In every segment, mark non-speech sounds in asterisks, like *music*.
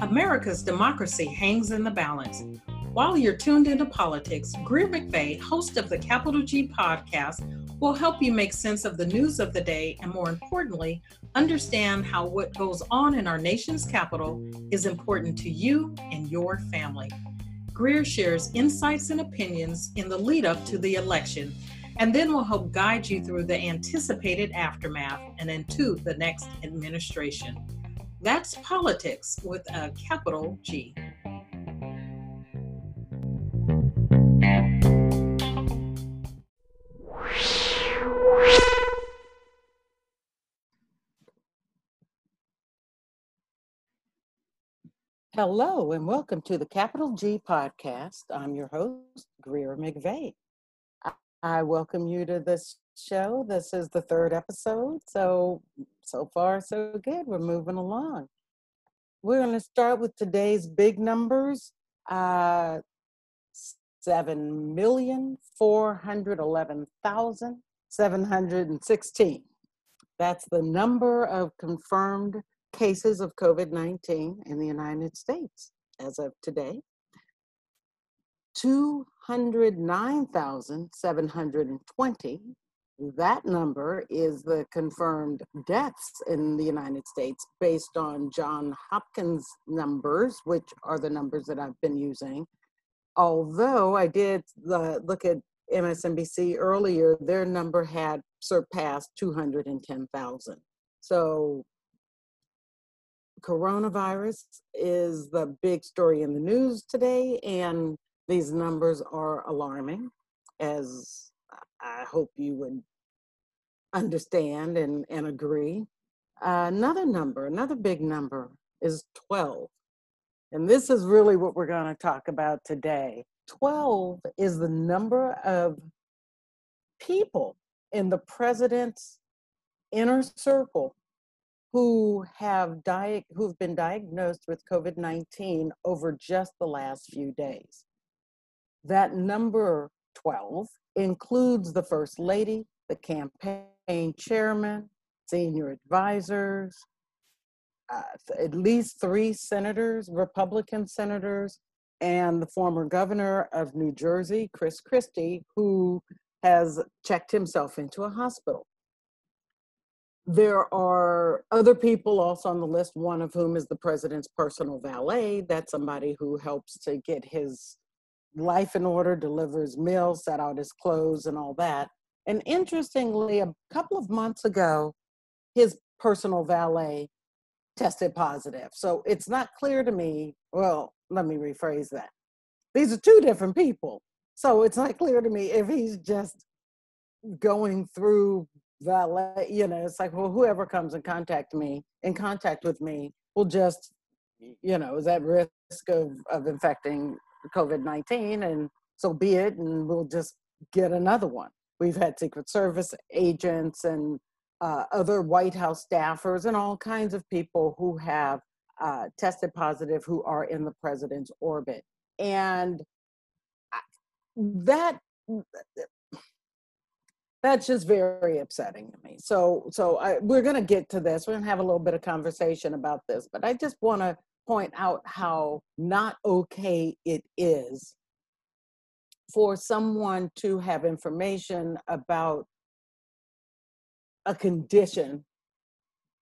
America's democracy hangs in the balance. While you're tuned into politics, Greer McVey, host of the Capital G podcast, will help you make sense of the news of the day and, more importantly, understand how what goes on in our nation's capital is important to you and your family. Greer shares insights and opinions in the lead up to the election and then will help guide you through the mm. anticipated aftermath and into the next administration. That's politics with a capital G. Hello, and welcome to the Capital G podcast. I'm your host, Greer McVey. I welcome you to this show. This is the third episode. So, so far, so good. We're moving along. We're going to start with today's big numbers. Uh, 7,411,716. That's the number of confirmed cases of COVID 19 in the United States as of today. 209,720. That number is the confirmed deaths in the United States based on John Hopkins numbers, which are the numbers that I've been using. Although I did uh, look at MSNBC earlier, their number had surpassed 210,000. So coronavirus is the big story in the news today, and these numbers are alarming, as I hope you would understand and, and agree. Uh, another number, another big number is 12. And this is really what we're going to talk about today. 12 is the number of people in the president's inner circle who have di- who've been diagnosed with COVID-19 over just the last few days. That number 12 includes the First Lady, the campaign chairman, senior advisors, uh, at least three senators, Republican senators, and the former governor of New Jersey, Chris Christie, who has checked himself into a hospital. There are other people also on the list, one of whom is the president's personal valet. That's somebody who helps to get his life in order, delivers meals, set out his clothes, and all that. And interestingly, a couple of months ago, his personal valet tested positive. So it's not clear to me. Well, let me rephrase that. These are two different people. So it's not clear to me if he's just going through valet, you know, it's like, well, whoever comes in contact me, in contact with me, will just, you know, is at risk of, of infecting COVID 19, and so be it, and we'll just get another one. We've had Secret Service agents and uh, other White House staffers and all kinds of people who have uh, tested positive who are in the president's orbit. And that that's just very upsetting to me. So, so I, we're going to get to this. We're going to have a little bit of conversation about this, but I just want to point out how not okay it is for someone to have information about a condition,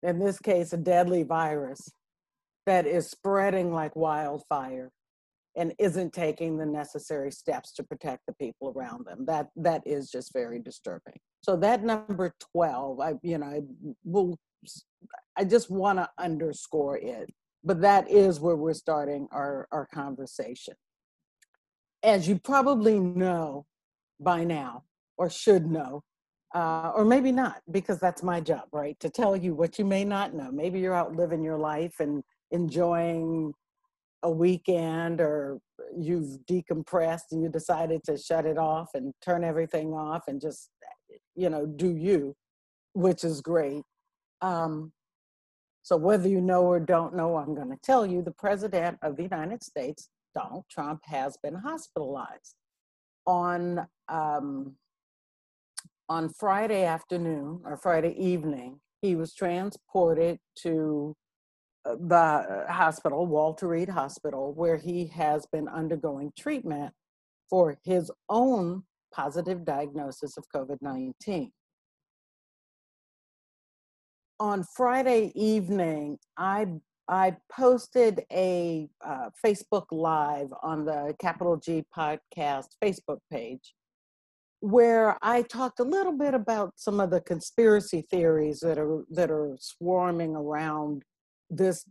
in this case, a deadly virus that is spreading like wildfire and isn't taking the necessary steps to protect the people around them. That that is just very disturbing. So that number 12, I you know, I will I just want to underscore it but that is where we're starting our, our conversation. As you probably know by now, or should know, uh, or maybe not, because that's my job, right? To tell you what you may not know. Maybe you're out living your life and enjoying a weekend, or you've decompressed and you decided to shut it off and turn everything off and just, you know, do you, which is great. Um, so, whether you know or don't know, I'm going to tell you the President of the United States, Donald Trump, has been hospitalized. On, um, on Friday afternoon or Friday evening, he was transported to uh, the hospital, Walter Reed Hospital, where he has been undergoing treatment for his own positive diagnosis of COVID 19. On Friday evening, I I posted a uh, Facebook Live on the Capital G Podcast Facebook page where I talked a little bit about some of the conspiracy theories that are that are swarming around this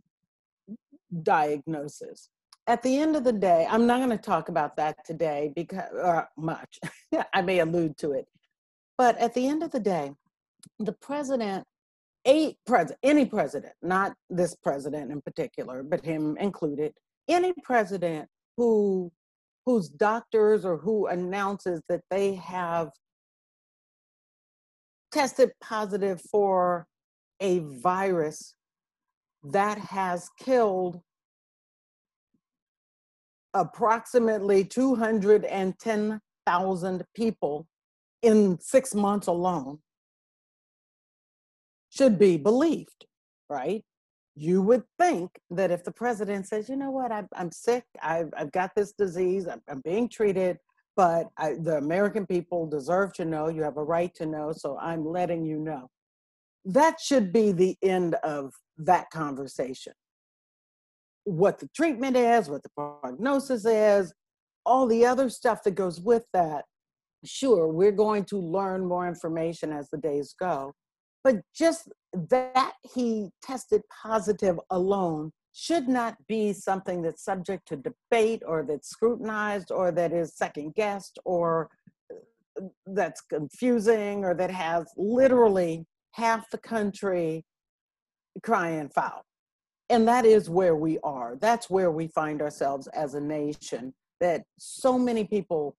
diagnosis. At the end of the day, I'm not going to talk about that today because uh, much. *laughs* I may allude to it, but at the end of the day, the president president, any president, not this president in particular, but him included, any president who whose doctors or who announces that they have tested positive for a virus that has killed approximately 210,000 people in six months alone should be believed, right? You would think that if the president says, you know what, I, I'm sick, I've, I've got this disease, I'm, I'm being treated, but I, the American people deserve to know, you have a right to know, so I'm letting you know. That should be the end of that conversation. What the treatment is, what the prognosis is, all the other stuff that goes with that. Sure, we're going to learn more information as the days go. But just that he tested positive alone should not be something that's subject to debate or that's scrutinized or that is second guessed or uh, that's confusing or that has literally half the country crying foul. And that is where we are. That's where we find ourselves as a nation. That so many people,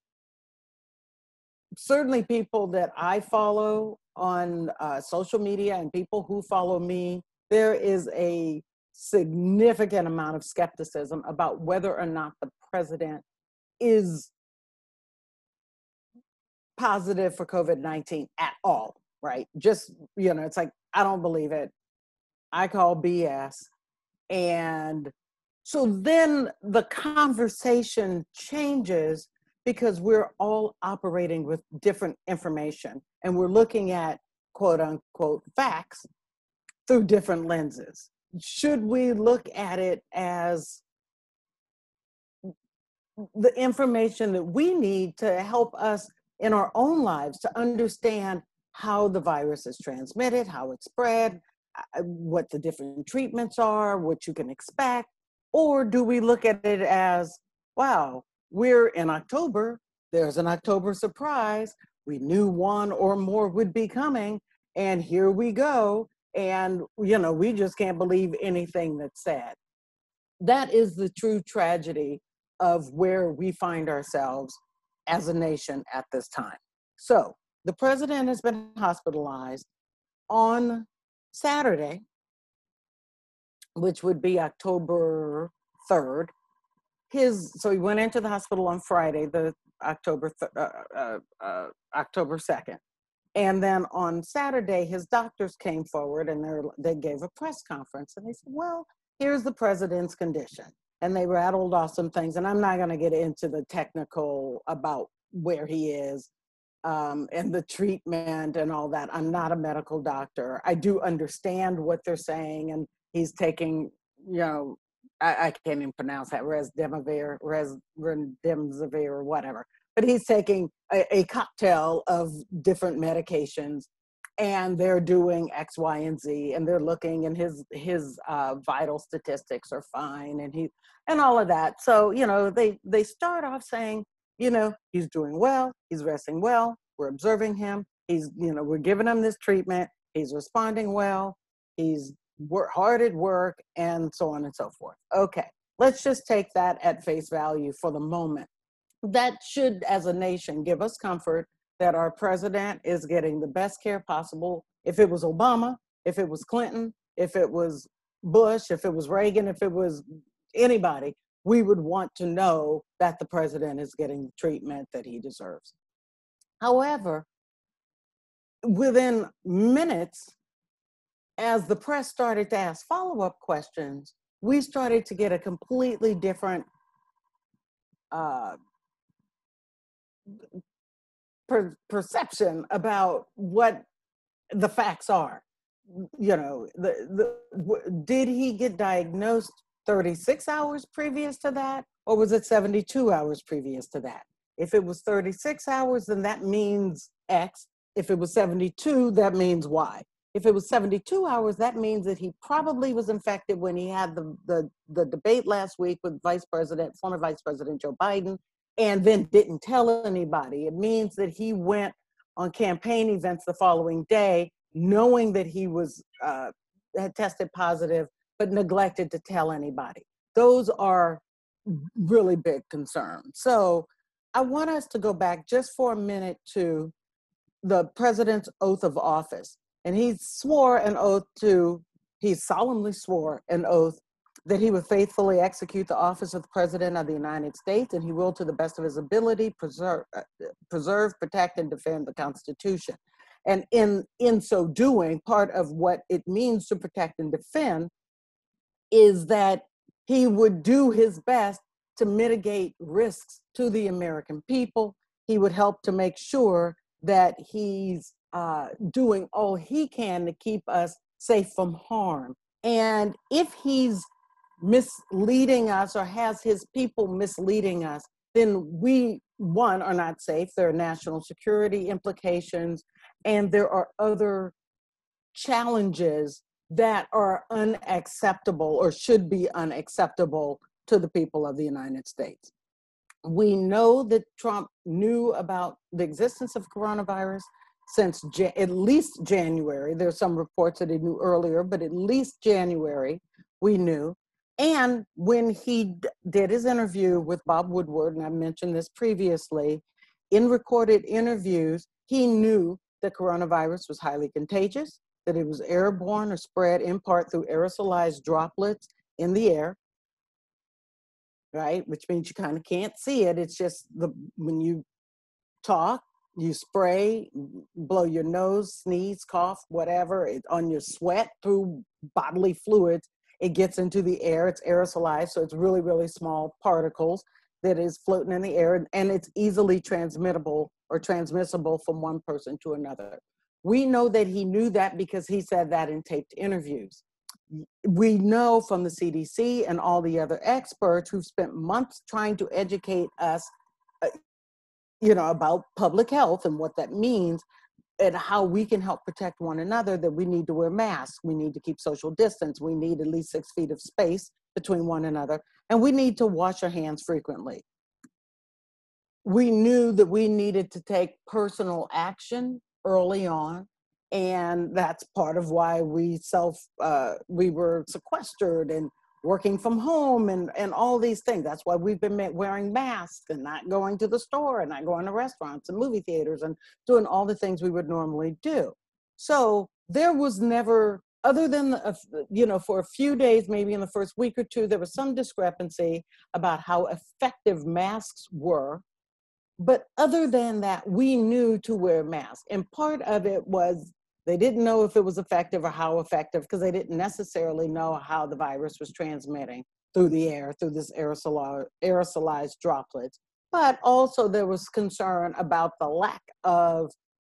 certainly people that I follow on uh, social media and people who follow me, there is a significant amount of skepticism about whether or not the president is positive for COVID 19 at all, right? Just, you know, it's like, I don't believe it. I call BS. And so then the conversation changes because we're all operating with different information and we're looking at quote unquote facts through different lenses. Should we look at it as the information that we need to help us in our own lives to understand how the virus is transmitted, how it's spread, uh, what the different treatments are, what you can expect? Or do we look at it as, wow, we're in October, there's an October surprise. We knew one or more would be coming, and here we go. And, you know, we just can't believe anything that's said. That is the true tragedy of where we find ourselves as a nation at this time. So, the president has been hospitalized on Saturday, which would be October 3rd, his so he went into the hospital on Friday, the October th- uh, uh, uh, October second, and then on Saturday his doctors came forward and they they gave a press conference and they said, well, here's the president's condition, and they rattled off some things, and I'm not going to get into the technical about where he is. Um, and the treatment and all that. I'm not a medical doctor. I do understand what they're saying, and he's taking, you know, I, I can't even pronounce that resdemivir, resdemivir, or whatever. But he's taking a, a cocktail of different medications, and they're doing X, Y, and Z, and they're looking, and his his uh, vital statistics are fine, and he and all of that. So you know, they they start off saying, you know, he's doing well, he's resting well, we're observing him, he's you know, we're giving him this treatment, he's responding well, he's work hard at work and so on and so forth. Okay, let's just take that at face value for the moment. That should, as a nation, give us comfort that our president is getting the best care possible. If it was Obama, if it was Clinton, if it was Bush, if it was Reagan, if it was anybody, we would want to know that the president is getting the treatment that he deserves. However, within minutes as the press started to ask follow up questions, we started to get a completely different uh, per- perception about what the facts are. You know, the, the w- did he get diagnosed 36 hours previous to that, or was it 72 hours previous to that? If it was 36 hours, then that means X. If it was 72, that means Y. If it was 72 hours, that means that he probably was infected when he had the, the, the debate last week with Vice President, former Vice President Joe Biden, and then didn't tell anybody. It means that he went on campaign events the following day, knowing that he was uh, had tested positive, but neglected to tell anybody. Those are really big concerns. So I want us to go back just for a minute to the president's oath of office. And he swore an oath to, he solemnly swore an oath that he would faithfully execute the office of President of the United States and he will, to the best of his ability, preserve, uh, preserve protect, and defend the Constitution. And in, in so doing, part of what it means to protect and defend is that he would do his best to mitigate risks to the American people. He would help to make sure that he's uh, doing all he can to keep us safe from harm. And if he's misleading us or has his people misleading us, then we, one, are not safe. There are national security implications, and there are other challenges that are unacceptable or should be unacceptable to the people of the United States. We know that Trump knew about the existence of coronavirus since at least January. There's some reports that he knew earlier, but at least January we knew. And when he d- did his interview with Bob Woodward, and I mentioned this previously, in recorded interviews, he knew that coronavirus was highly contagious, that it was airborne or spread in part through aerosolized droplets in the air, right? Which means you kind of can't see it. It's just the when you talk, you spray, blow your nose, sneeze, cough, whatever, it, on your sweat through bodily fluids it gets into the air, it's aerosolized, so it's really, really small particles that is floating in the air, and it's easily transmittable or transmissible from one person to another. We know that he knew that because he said that in taped interviews. We know from the CDC and all the other experts who've spent months trying to educate us, you know, about public health and what that means and how we can help protect one another that we need to wear masks we need to keep social distance we need at least six feet of space between one another and we need to wash our hands frequently. We knew that we needed to take personal action early on and that's part of why we self uh, we were sequestered and working from home and, and all these things. That's why we've been wearing masks and not going to the store and not going to restaurants and movie theaters and doing all the things we would normally do. So there was never, other than, the, uh, you know, for a few days, maybe in the first week or two, there was some discrepancy about how effective masks were. But other than that, we knew to wear masks. And part of it was they didn't know if it was effective or how effective because they didn't necessarily know how the virus was transmitting through the air, through this aerosol, aerosolized droplets. But also there was concern about the lack of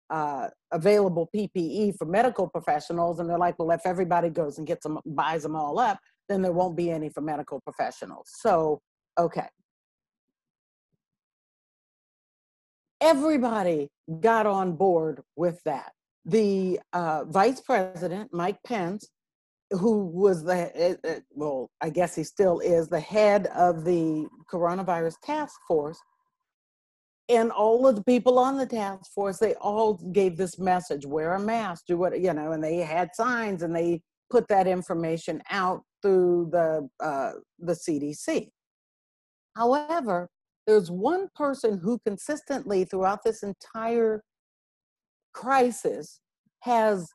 uh, available PPE for medical professionals. And they're like, well, if everybody goes and gets them, buys them all up, then there won't be any for medical professionals. So, okay. Everybody got on board with that the uh, vice president, Mike Pence, who was the, uh, well, I guess he still is the head of the coronavirus task force, and all of the people on the task force, they all gave this message wear a mask, do what, you know, and they had signs and they put that information out through the, uh, the CDC. However, there's one person who consistently throughout this entire crisis has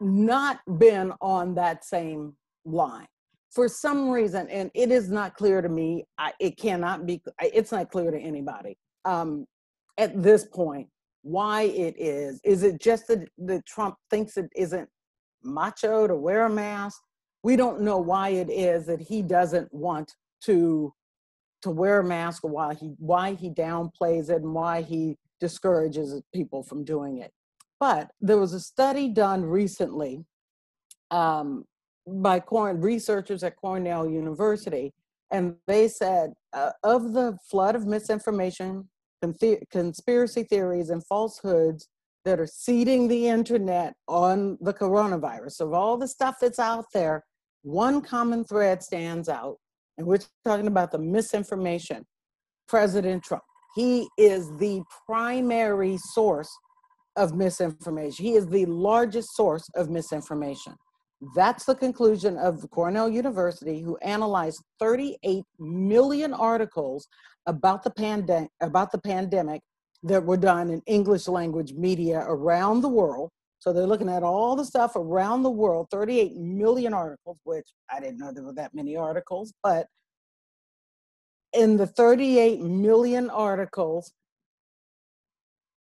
not been on that same line for some reason and it is not clear to me I, it cannot be it's not clear to anybody um, at this point why it is is it just that, that trump thinks it isn't macho to wear a mask. We don't know why it is that he doesn't want to to wear a mask or why he why he downplays it and why he discourages people from doing it. But there was a study done recently um, by Corn researchers at Cornell University, and they said uh, of the flood of misinformation, conspiracy theories, and falsehoods that are seeding the internet on the coronavirus, of all the stuff that's out there, one common thread stands out, and we're talking about the misinformation. President Trump. He is the primary source of misinformation. He is the largest source of misinformation. That's the conclusion of Cornell University, who analyzed 38 million articles about the pandemic about the pandemic that were done in English language media around the world. So they're looking at all the stuff around the world, 38 million articles, which I didn't know there were that many articles, but in the 38 million articles,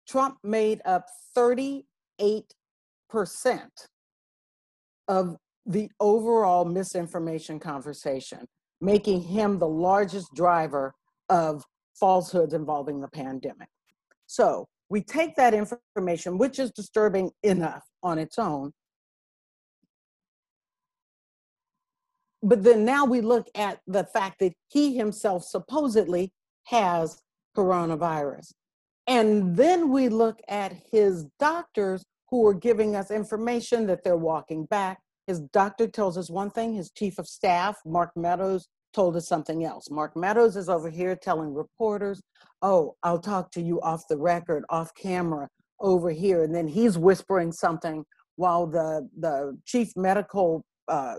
Trump made up 38% of the overall misinformation conversation, making him the largest driver of falsehoods involving the pandemic. So we take that information, which is disturbing enough on its own. But then now we look at the fact that he himself supposedly has coronavirus. And then we look at his doctors who are giving us information that they're walking back. His doctor tells us one thing, his chief of staff, Mark Meadows, told us something else. Mark Meadows is over here telling reporters, Oh, I'll talk to you off the record, off camera, over here. And then he's whispering something while the, the chief medical uh,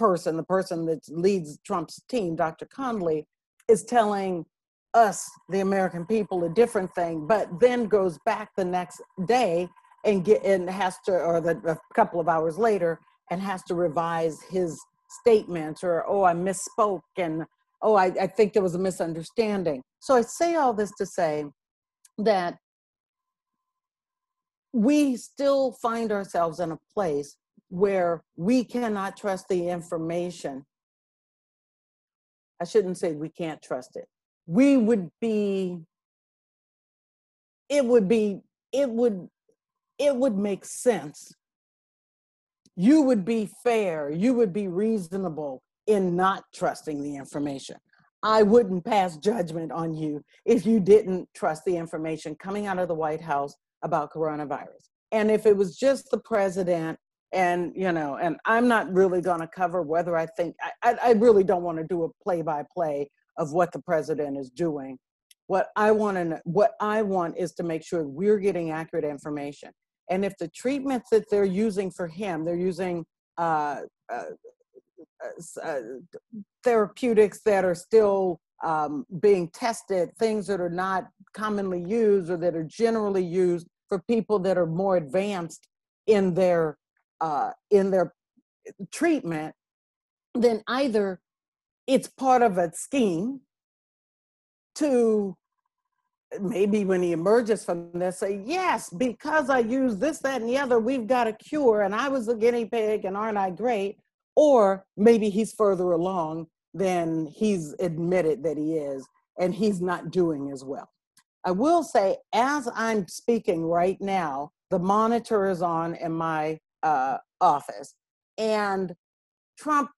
person, the person that leads Trump's team, Dr. Conley, is telling us, the American people, a different thing, but then goes back the next day and get and has to, or the, a couple of hours later, and has to revise his statement, or oh, I misspoke, and oh, I, I think there was a misunderstanding. So I say all this to say that we still find ourselves in a place where we cannot trust the information. I shouldn't say we can't trust it. We would be it would be it would it would make sense. You would be fair you would be reasonable in not trusting the information. I wouldn't pass judgment on you if you didn't trust the information coming out of the white house about coronavirus. And if it was just the president and you know and i'm not really going to cover whether i think I, I really don't want to do a play by play of what the president is doing. What I want to what I want is to make sure we're getting accurate information. And if the treatments that they're using for him, they're using uh, uh, uh, uh therapeutics that are still um, being tested, things that are not commonly used or that are generally used for people that are more advanced in their uh, in their treatment, then either it's part of a scheme to maybe when he emerges from this say yes because i use this that and the other we've got a cure and i was a guinea pig and aren't i great? Or maybe he's further along than he's admitted that he is and he's not doing as well. I will say as i'm speaking right now the monitor is on in my uh, office and Trump,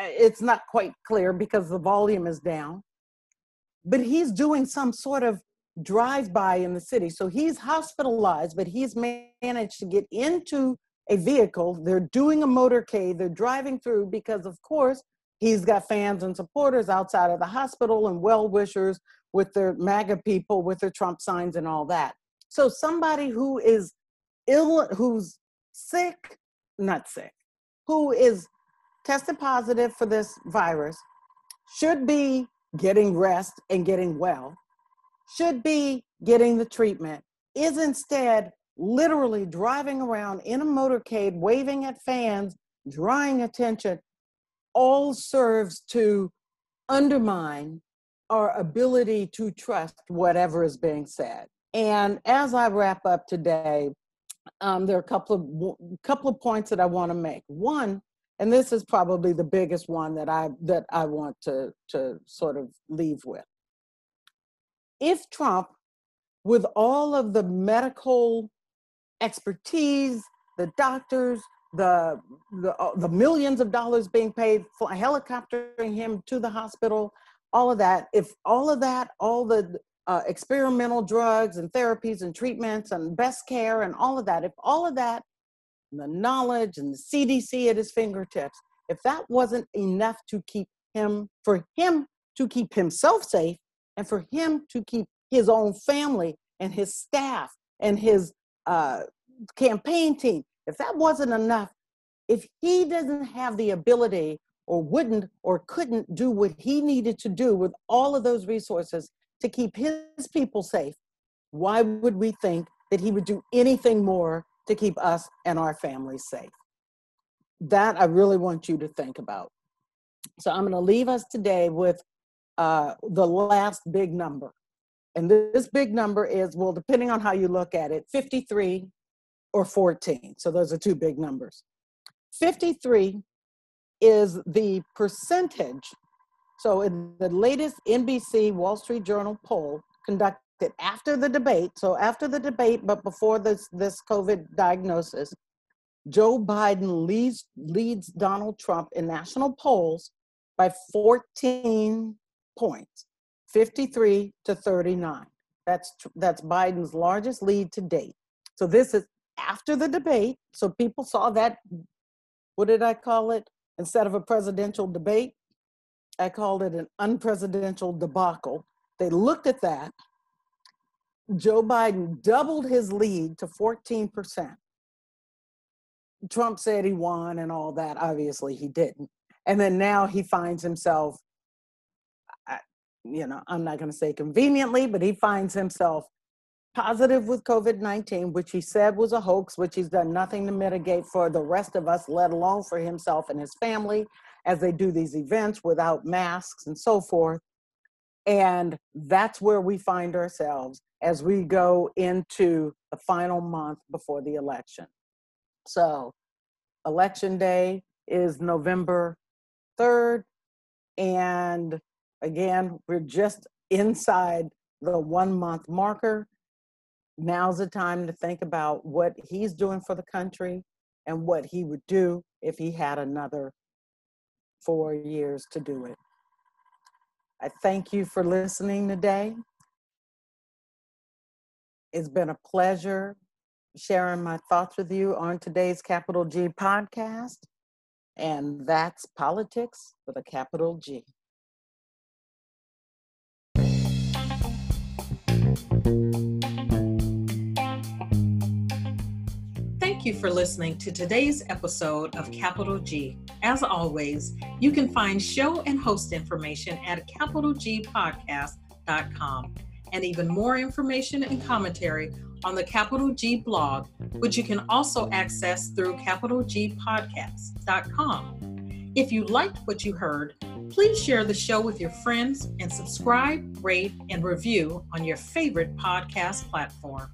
it's not quite clear because the volume is down, but he's doing some sort of drive by in the city. So he's hospitalized, but he's managed to get into a vehicle. They're doing a motorcade, they're driving through because, of course, he's got fans and supporters outside of the hospital and well wishers with their MAGA people, with their Trump signs and all that. So somebody who is ill, who's sick, not sick, who is tested positive for this virus should be getting rest and getting well, should be getting the treatment, is instead literally driving around in a motorcade, waving at fans, drawing attention, all serves to undermine our ability to trust whatever is being said. And as I wrap up today, um, there are a couple of couple of points that I want to make. One, and this is probably the biggest one that I that I want to to sort of leave with. If Trump, with all of the medical expertise, the doctors, the the, uh, the millions of dollars being paid for helicoptering him to the hospital, all of that. If all of that, all the uh, experimental drugs and therapies and treatments and best care and all of that, if all of that, the knowledge and the CDC at his fingertips, if that wasn't enough to keep him, for him to keep himself safe and for him to keep his own family and his staff and his uh, campaign team, if that wasn't enough, if he doesn't have the ability or wouldn't or couldn't do what he needed to do with all of those resources to keep his people safe, why would we think that he would do anything more to keep us and our families safe? That I really want you to think about. So I'm going to leave us today with uh, the last big number. And this big number is, well, depending on how you look at it, 53 or 14. So those are two big numbers. 53 is the percentage. So in the latest NBC Wall Street Journal poll conducted after the debate, so after the debate, but before this, this COVID diagnosis, Joe Biden leads, leads Donald Trump in national polls by 14 points, 53 to 39. That's, that's Biden's largest lead to date. So this is after the debate. So people saw that, what did I call it? Instead of a presidential debate, I called it an unpresidential debacle. They looked at that. Joe Biden doubled his lead to 14%. Trump said he won and all that. Obviously, he didn't. And then now he finds himself, you know, I'm not going to say conveniently, but he finds himself positive with COVID 19, which he said was a hoax, which he's done nothing to mitigate for the rest of us, let alone for himself and his family as they do these events without masks and so forth. And that's where we find ourselves as we go into the final month before the election. So, election day is November 3rd. And again, we're just inside the one month marker now's the time to think about what he's doing for the country and what he would do if he had another four years to do it. I thank you for listening today. It's been a pleasure sharing my thoughts with you on today's Capital G podcast. And that's politics with a capital G. Thank you for listening to today's episode of Capital G. As always, you can find show and host information at capitalgpodcast.com and even more information and commentary on the Capital G blog, which you can also access through capitalgpodcast.com. If you liked what you heard, please share the show with your friends and subscribe, rate, and review on your favorite podcast platform.